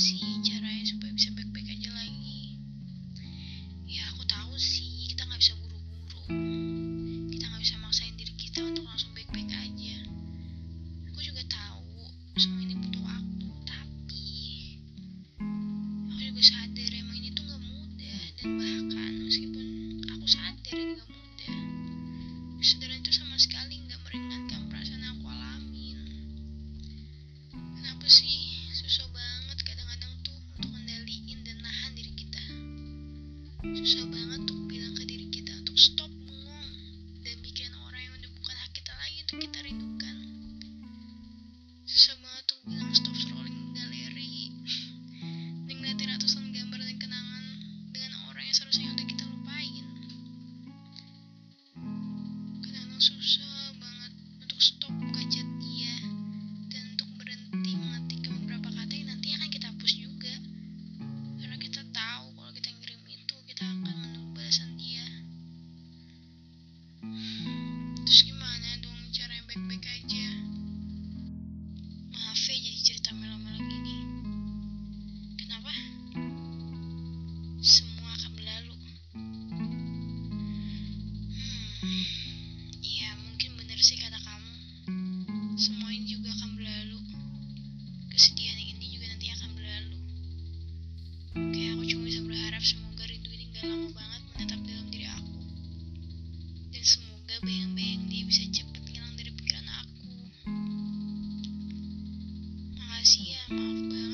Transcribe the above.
See procedure. susah banget untuk bilang ke diri kita untuk stop bengong dan bikin orang yang udah bukan hak kita lagi untuk kita rindukan. Susah banget untuk bilang stop scrolling galeri dan ngeliatin ratusan gambar dan kenangan dengan orang yang seharusnya udah kita lupain. Kadang-kadang susah. baik-baik aja. Maaf ya jadi cerita melo-melo gini. Kenapa? Semua akan berlalu. Hmm, ya mungkin bener sih kata kamu. Semua ini juga akan berlalu. Kesedihan ini juga nanti akan berlalu. Kayak aku cuma bisa berharap semoga rindu ini gak lama banget menetap dalam diri aku. Dan semoga bayang-bayang dia bisa cepat mouth